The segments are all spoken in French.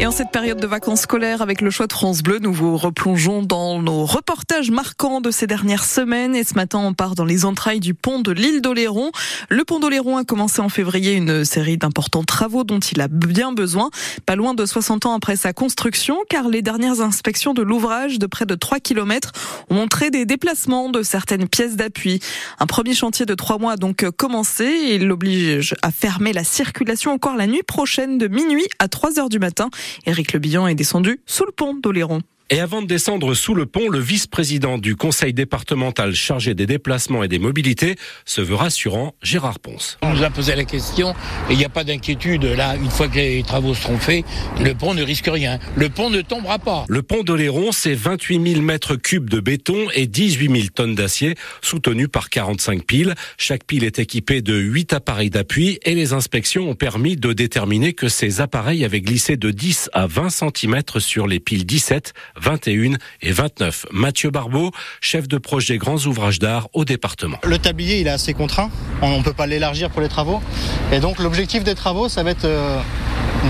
Et en cette période de vacances scolaires, avec le choix de France Bleu, nous vous replongeons dans nos reportages marquants de ces dernières semaines. Et ce matin, on part dans les entrailles du pont de l'île d'Oléron. Le pont d'Oléron a commencé en février une série d'importants travaux dont il a bien besoin. Pas loin de 60 ans après sa construction, car les dernières inspections de l'ouvrage de près de 3 km ont montré des déplacements de certaines pièces d'appui. Un premier chantier de 3 mois a donc commencé et il l'oblige à fermer la circulation encore la nuit prochaine de minuit à 3 heures du matin. Éric Le est descendu sous le pont d'Oléron. Et avant de descendre sous le pont, le vice-président du conseil départemental chargé des déplacements et des mobilités se veut rassurant, Gérard Ponce. On nous a posé la question et il n'y a pas d'inquiétude. Là, une fois que les travaux seront faits, le pont ne risque rien. Le pont ne tombera pas. Le pont d'Oléron, c'est 28 000 mètres cubes de béton et 18 000 tonnes d'acier soutenues par 45 piles. Chaque pile est équipée de 8 appareils d'appui et les inspections ont permis de déterminer que ces appareils avaient glissé de 10 à 20 cm sur les piles 17, 21 et 29. Mathieu Barbeau, chef de projet Grands Ouvrages d'Art au département. Le tablier, il est assez contraint. On ne peut pas l'élargir pour les travaux. Et donc, l'objectif des travaux, ça va être euh,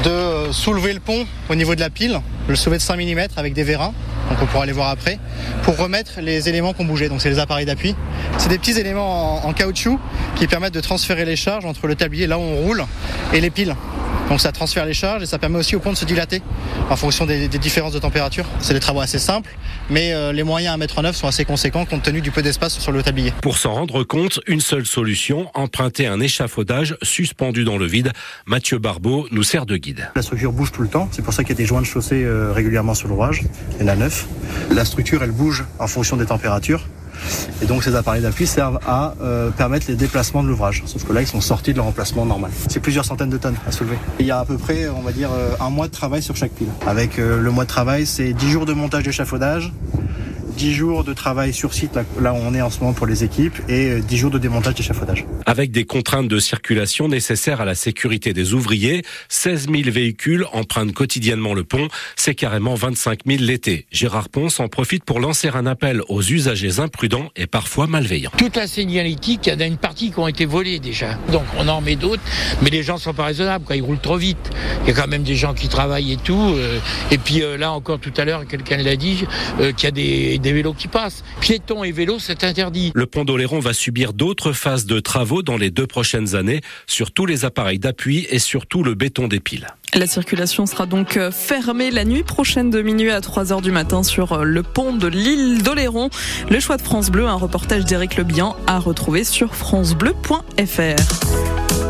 de soulever le pont au niveau de la pile, le soulever de 5 mm avec des vérins, donc on pourra les voir après, pour remettre les éléments qui ont bougé. Donc c'est les appareils d'appui. C'est des petits éléments en, caoutchouc qui permettent de transférer les charges entre le tablier là où on roule et les piles. Donc ça transfère les charges et ça permet aussi au pont de se dilater en fonction des, différences de température. C'est des travaux assez simples, mais euh, les moyens à mettre en œuvre sont assez conséquents compte tenu du peu d'espace sur le tablier. Pour s'en rendre compte, une seule solution, emprunter un échafaudage suspendu dans le vide. Mathieu Barbeau nous sert de guide. La structure bouge tout le temps, c'est pour ça qu'il y a des joints de chaussée euh, régulièrement sur l'ouvrage. Il y en a neuf. La structure, elle bouge en fonction des températures. Et donc ces appareils d'appui servent à euh, permettre les déplacements de l'ouvrage. Sauf que là, ils sont sortis de leur emplacement normal. C'est plusieurs centaines de tonnes à soulever. Il y a à peu près, on va dire, euh, un mois de travail sur chaque pile. Avec euh, le mois de travail, c'est 10 jours de montage d'échafaudage, 10 jours de travail sur site, là, où on est en ce moment pour les équipes, et 10 jours de démontage d'échafaudage. Avec des contraintes de circulation nécessaires à la sécurité des ouvriers, 16 000 véhicules empruntent quotidiennement le pont, c'est carrément 25 000 l'été. Gérard Ponce en profite pour lancer un appel aux usagers imprudents et parfois malveillants. Toute la signalétique, il y en a une partie qui ont été volées déjà. Donc on en met d'autres, mais les gens sont pas raisonnables, quand ils roulent trop vite. Il y a quand même des gens qui travaillent et tout. Euh, et puis euh, là encore tout à l'heure, quelqu'un l'a dit, euh, qu'il y a des des vélos qui passent. Piétons et vélos, c'est interdit. Le pont d'Oléron va subir d'autres phases de travaux dans les deux prochaines années sur tous les appareils d'appui et sur tout le béton des piles. La circulation sera donc euh, fermée la nuit prochaine de minuit à 3 heures du matin sur euh, le pont de l'île d'Oléron. Le choix de France Bleu, un reportage d'Éric Lebihan à retrouver sur francebleu.fr.